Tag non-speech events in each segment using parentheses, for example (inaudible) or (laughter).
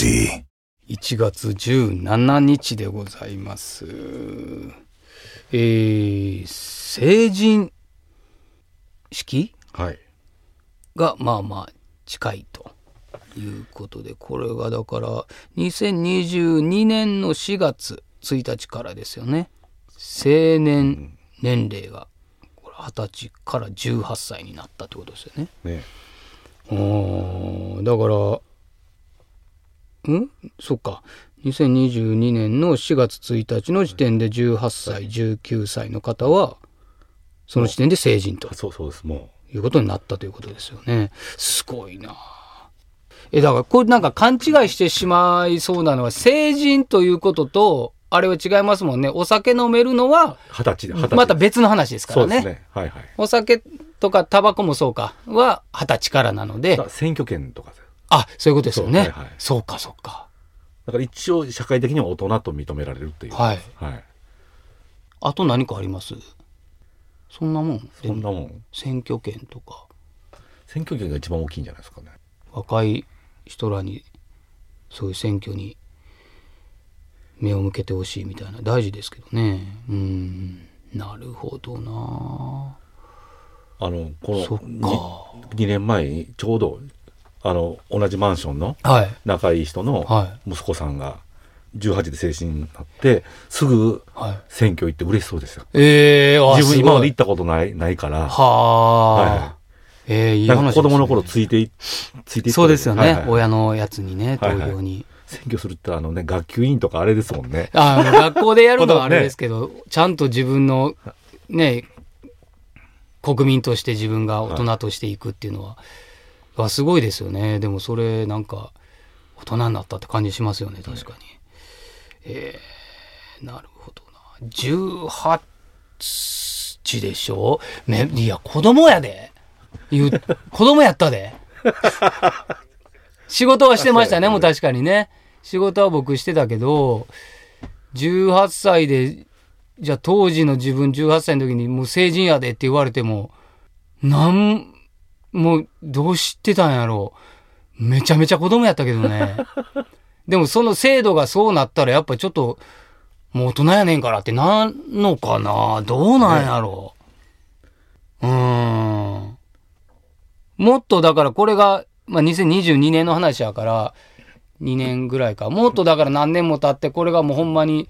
melody. 1月17日でございます。えー、成人式？はい。がまあまあ近いということで、これがだから2022年の4月1日からですよね。成年年齢がこれ20歳から18歳になったってことですよね。ね。だから、ん？そっか。2022年の4月1日の時点で18歳、19歳の方は、その時点で成人とそうそうです。もいうことになったということですよね。すごいなえ、だからこれなんか勘違いしてしまいそうなのは、成人ということと、あれは違いますもんね。お酒飲めるのは、う、二十歳で、歳。また別の話ですからね。そうですね。はいはい。お酒とかタバコもそうか、は二十歳からなのでだ、選挙権とかであ、そういうことですよね。そうはいはいそうか、そうか。だから一応社会的には大人と認められるっていう。はいはい。あと何かあります？そんなもん？そんなもん？選挙権とか、選挙権が一番大きいんじゃないですかね。若い人らに、そういう選挙に目を向けてほしいみたいな、大事ですけどね。うん。なるほどなあの、このか2年前にちょうど、あの、同じマンションのはい。仲いい人のは息子さんが18で成人になって、すぐはい。選挙行って嬉しそうですよ。ええ自分今まで行すったことない、ないから。はあ。はいはいええいいなん話ですねか子供の頃ついてい、ついていってそうですよね、はいはい親のやつにね、投はいはい票に。選挙するってあのね、学級委員とかあれですもんね。あの学校でやるのは (laughs) あれねですけど、ちゃんと自分のね、国民として自分が大人としていくっていうのは、あすごいですよね。でもそれなんか大人になったって感じしますよね、確かに。えー、なるほどな。18歳でしょ？めいや、子供やで。言う、(laughs) 子供やったで。(laughs) 仕事はしてましたね、もう確かにね。仕事は僕してたけど、18歳で、じゃあ当時の自分18歳の時にもう成人やでって言われても、なん、もうどうしてたんやろう。めちゃめちゃ子供やったけどね。(laughs) でもその制度がそうなったらやっぱちょっと、もう大人やねんからってなんのかなどうなんやろう。うーん。もっとだからこれが、まあ、2022年の話やから、2年ぐらいか。もっとだから何年も経って、これがもうほんまに、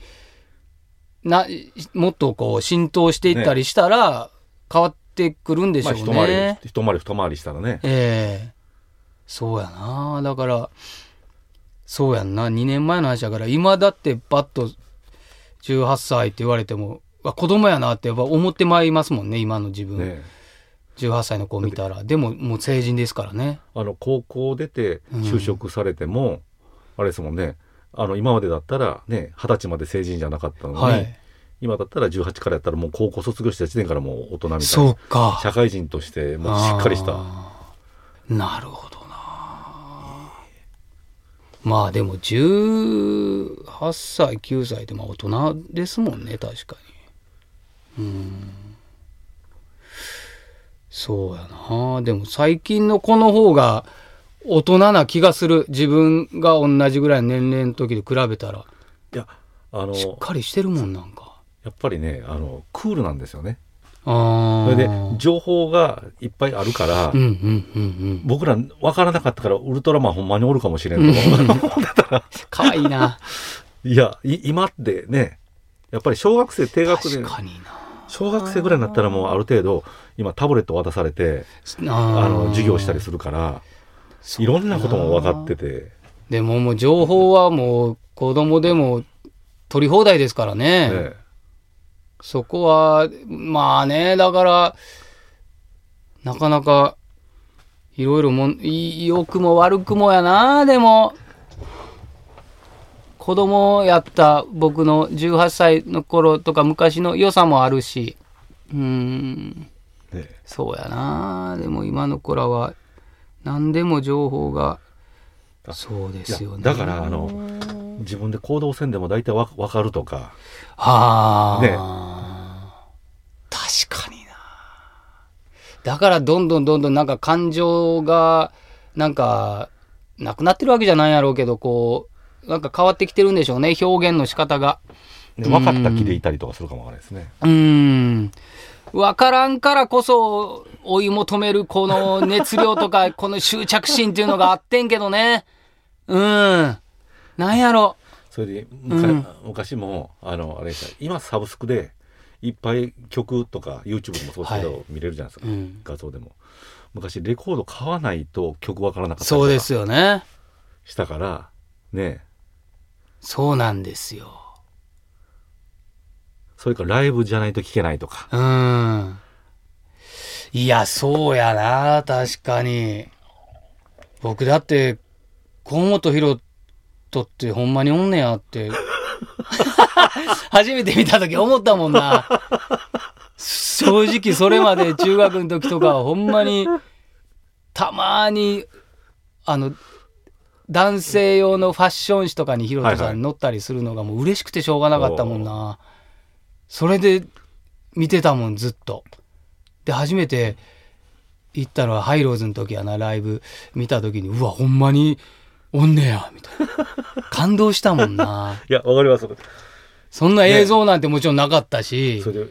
な、もっとこう浸透していったりしたら、変わってくるんでしょうまあ一回りね。、一回り二回りしたらね。ええそうやな。だから、そうやんな。2年前の話だから、今だってパッと18歳って言われても、あ子供やなってやっぱ思ってまいりますもんね、今の自分。ね18歳の子を見たら。でももう成人ですからね。あの、高校出て就職されても、あれですもんね。あの、今までだったらね、二十歳まで成人じゃなかったのに、はい。今だったら18からやったらもう高校卒業した時点からもう大人みたいそうな。か。社会人としてもうしっかりした。なるほどな。まあでも18歳9歳でまあ大人ですもんね確かに。うん。そうやな。でも最近の子の方が大人な気がする。自分が同じぐらいの年齢の時で比べたら。いや、あの、しっかりしてるもんなんかやっぱりね、あの、クールなんですよね。ああそれで、情報がいっぱいあるから、うんうんうんうん。僕ら分からなかったから、ウルトラマンほんまにおるかもしれんと思ってたら、かわいいな。(laughs) いや、い今ってね、やっぱり小学生低学年、確かにな。小学生ぐらいになったらもうある程度、今タブレット渡されて、ああの、授業したりするから、いろんなことも分かってて、でももう情報はもう子供でも取り放題ですからね。えそこは、まあね、だから、なかなか、いろいろもん、い良くも悪くもやな、でも、子供やった僕の18歳の頃とか昔の良さもあるし、うーん、えね。そうやな、でも今の子らは、何でも情報が、あそうですよね。だから、あの、自分で行動せんでも大体わ分かるとか、はあ、ね確かにな。だからどんどんどんどんなんか感情が、なんか、なくなってるわけじゃないやろうけど、こう、なんか変わってきてるんでしょうね、表現の仕方が。で分かった気でいたりとかするかもわからないですね。うーん。わからんからこそ追い求めるこの熱量とか、(laughs) この執着心っていうのがあってんけどね。うん。なんやろ。それで、うん昔も、あの、あれですよ今サブスクで、いっぱい曲とか YouTube でもそうですけど、はい見れるじゃないですか、うん画像でも。昔レコード買わないと曲わからなかったりとかそうですよね。したから、ねそうなんですよ。それからライブじゃないと聴けないとか。うん。いや、そうやな、確かに。僕だって、河本ロ人ってほんまにおんねやって。(laughs) 初めて見た時思ったもんな。正直それまで中学の時とかはほんまに、たまに、あの、男性用のファッション誌とかにヒロトさん載ったりするのがもう嬉しくてしょうがなかったもんな。それで見てたもんずっと。で初めて行ったのはハイローズの時やなライブ見た時にうわほんまにおんねやみたいな感動したもんな (laughs) いや、わかります。そんな映像なんてもちろんなかったし、それで、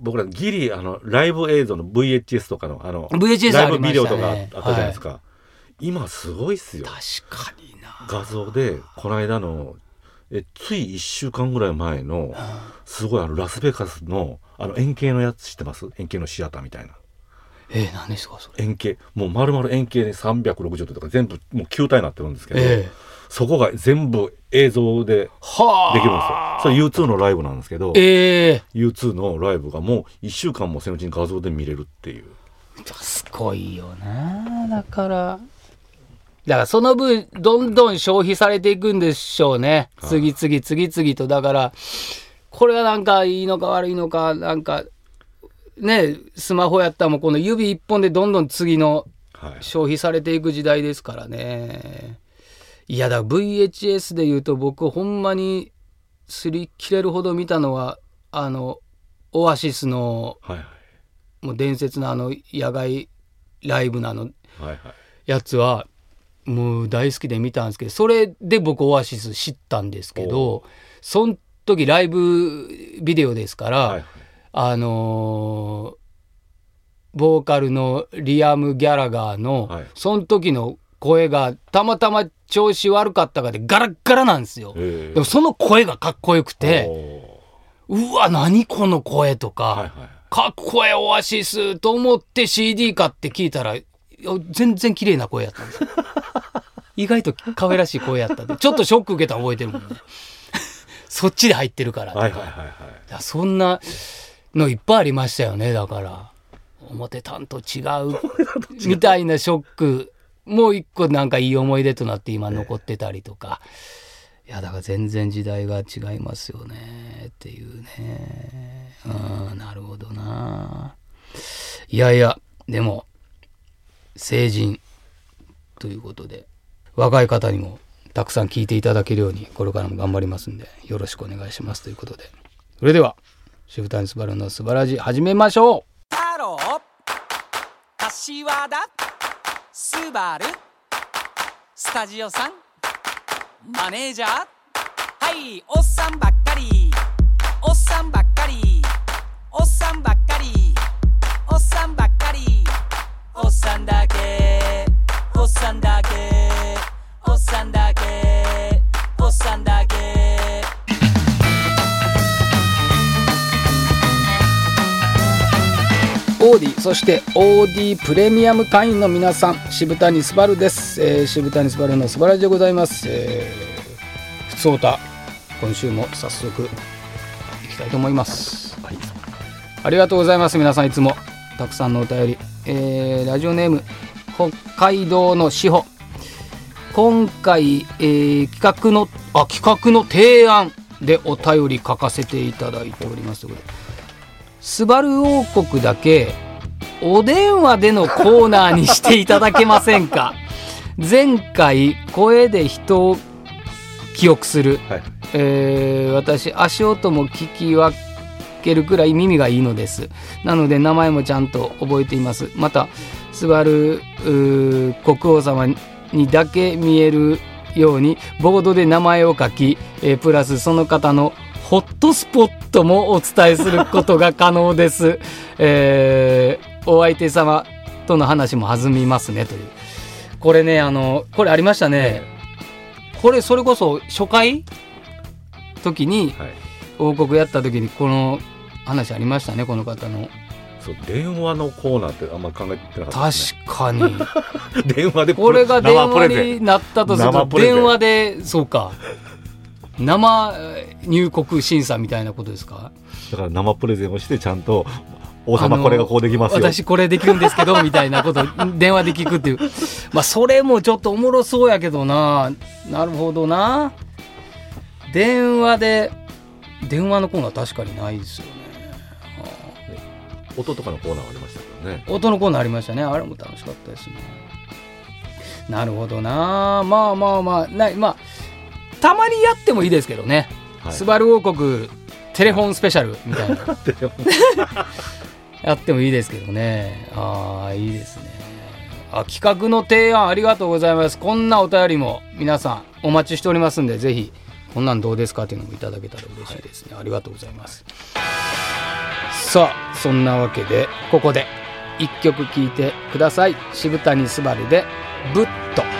僕らギリ、あの、ライブ映像の VHS とかの、あの、VHS ライブビデオとかあねったじゃないですか。今すごいっすよ。確かにな画像で、この間の、え、つい1週間ぐらい前の、すごいあの、ラスベガスの、あの、円形のやつ知ってます？円形のシアターみたいな。えー、何ですかそれ？円形。もう丸々円形で360度とか全部もう球体になってるんですけど、ええ。そこが全部映像ではあ。できるんですよ。それ U2 のライブなんですけど、ええ。U2 のライブがもう1週間もせのうちに画像で見れるっていう。すごいよな。だからだからその分どんどん消費されていくんでしょうね。はい。次々次々と。だからこれがなんかいいのか悪いのかなんかねスマホやったらもうこの指一本でどんどん次のはい。消費されていく時代ですからねいやだ VHS で言うと僕ほんまに擦り切れるほど見たのはあのオアシスのはいはい。もう伝説のあの野外ライブのあの。やつはもう大好きで見たんですけどそれで僕オアシス知ったんですけどその時ライブビデオですから、はいはい。あのーボーカルのリアム・ギャラガーの、はいその時の声がたまたま調子悪かったかでガラッガラなんですよ。ええでもその声がかっこよくて、うわ、何この声とか、はいはい。かっこええオアシスと思って CD 買って聞いたら、全然綺麗な声やったんですよ。(laughs) 意外と可愛らしい声やったんで、ちょっとショック受けたの覚えてるもんね。(laughs) そっちで入ってるからとかはいはいはいはい。そんなのいっぱいありましたよね、だから。表たんと違うみたいなショック、もう一個なんかいい思い出となって今残ってたりとか。いや、だから全然時代が違いますよね、っていうね。うん、なるほどな。いやいや、でも、成人ということで、若い方にもたくさん聞いていただけるように、これからも頑張りますんで、よろしくお願いしますということで。それでは、渋谷スバルの素晴らしい、始めましょう。太郎柏田。スバル。スタジオさん。マネージャー。はいおっさんばっかり。おっさんばっかり。オーディそしてオーディプレミアム会員の皆さん渋谷スバルです、えー渋谷スバルの素晴らしいでございます、えー、ふつおた今週も早速いきたいと思います。はい。ありがとうございます。皆さんいつもたくさんのお便り、えーラジオネーム北海道の志保。今回、えー企画のあ企画の提案でお便り書かせていただいております。ということでスバル王国だけお電話でのコーナーにしていただけませんか？(laughs) 前回声で人を記憶する、はい。えー私足音も聞き分けるくらい耳がいいのですなので名前もちゃんと覚えていますまたスバルうー国王様にだけ見えるようにボードで名前を書き、えープラスその方のホットスポットもお伝えすることが可能です。えーお相手様との話も弾みますねという。これね、あの、これありましたね。これ、それこそ初回時に、はい王国やった時にこの話ありましたね、この方の。そう電話のコーナーってあんまり考えてなかったです確かに。ね (laughs) 電話でプこれが電話になったとすると、電話で、そうか。生えー入国審査みたいなことですか？だから生プレゼンをしてちゃんと王様これがこうできますよ私これできるんですけど、みたいなことを (laughs) 電話で聞くっていう。まあ、それもちょっとおもろそうやけどな。なるほどな。電話で、電話のコーナー確かにないですよね。音とかのコーナーはありましたけどね音のコーナーありましたね。あれも楽しかったですね。なるほどな。まあまあまあ、なまあ、たまにやってもいいですけどね。はいスバル王国テレフォンスペシャルみたいな。(laughs) (laughs) やってもいいですけどね。ああ、いいですね。あ、企画の提案ありがとうございます。こんなお便りも皆さんお待ちしておりますんで、ぜひ、こんなんどうですかっていうのもいただけたら嬉しいですね。ありがとうございます。さあ、そんなわけで、ここで一曲聴いてください。渋谷すばるで、ぶっと。ぶっと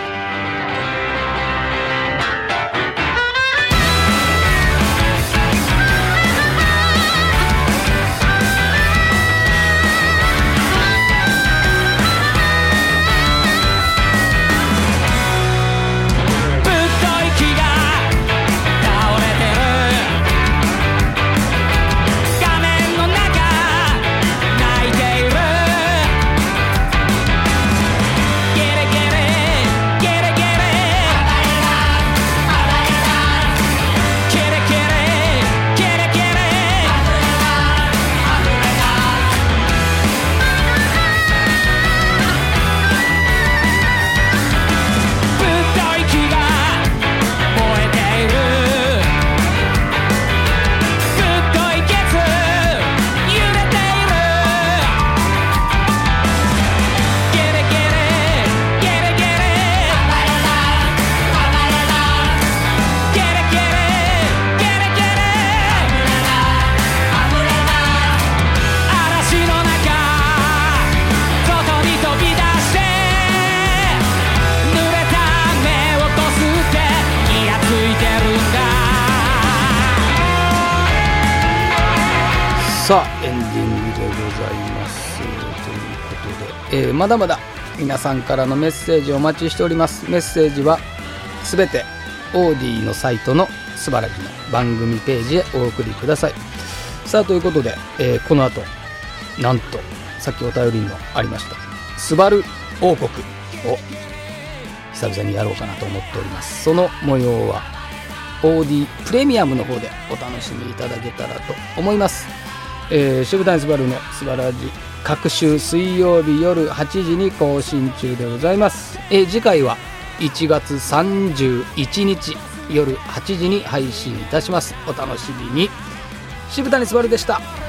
さあエンディングでございます。ということで、えーまだまだ皆さんからのメッセージをお待ちしております。メッセージはすべてオーディのサイトのすばらきの番組ページへお送りください。さあということで、えーこの後なんとさっきお便りにもありました「すばる王国」を久々にやろうかなと思っております。その模様は OD プレミアムの方でお楽しみいただけたらと思います、えー、渋谷スバルのすばらじ各週水曜日夜8時に更新中でございます、えー次回は1月31日夜8時に配信いたします。お楽しみに。渋谷すばるでした。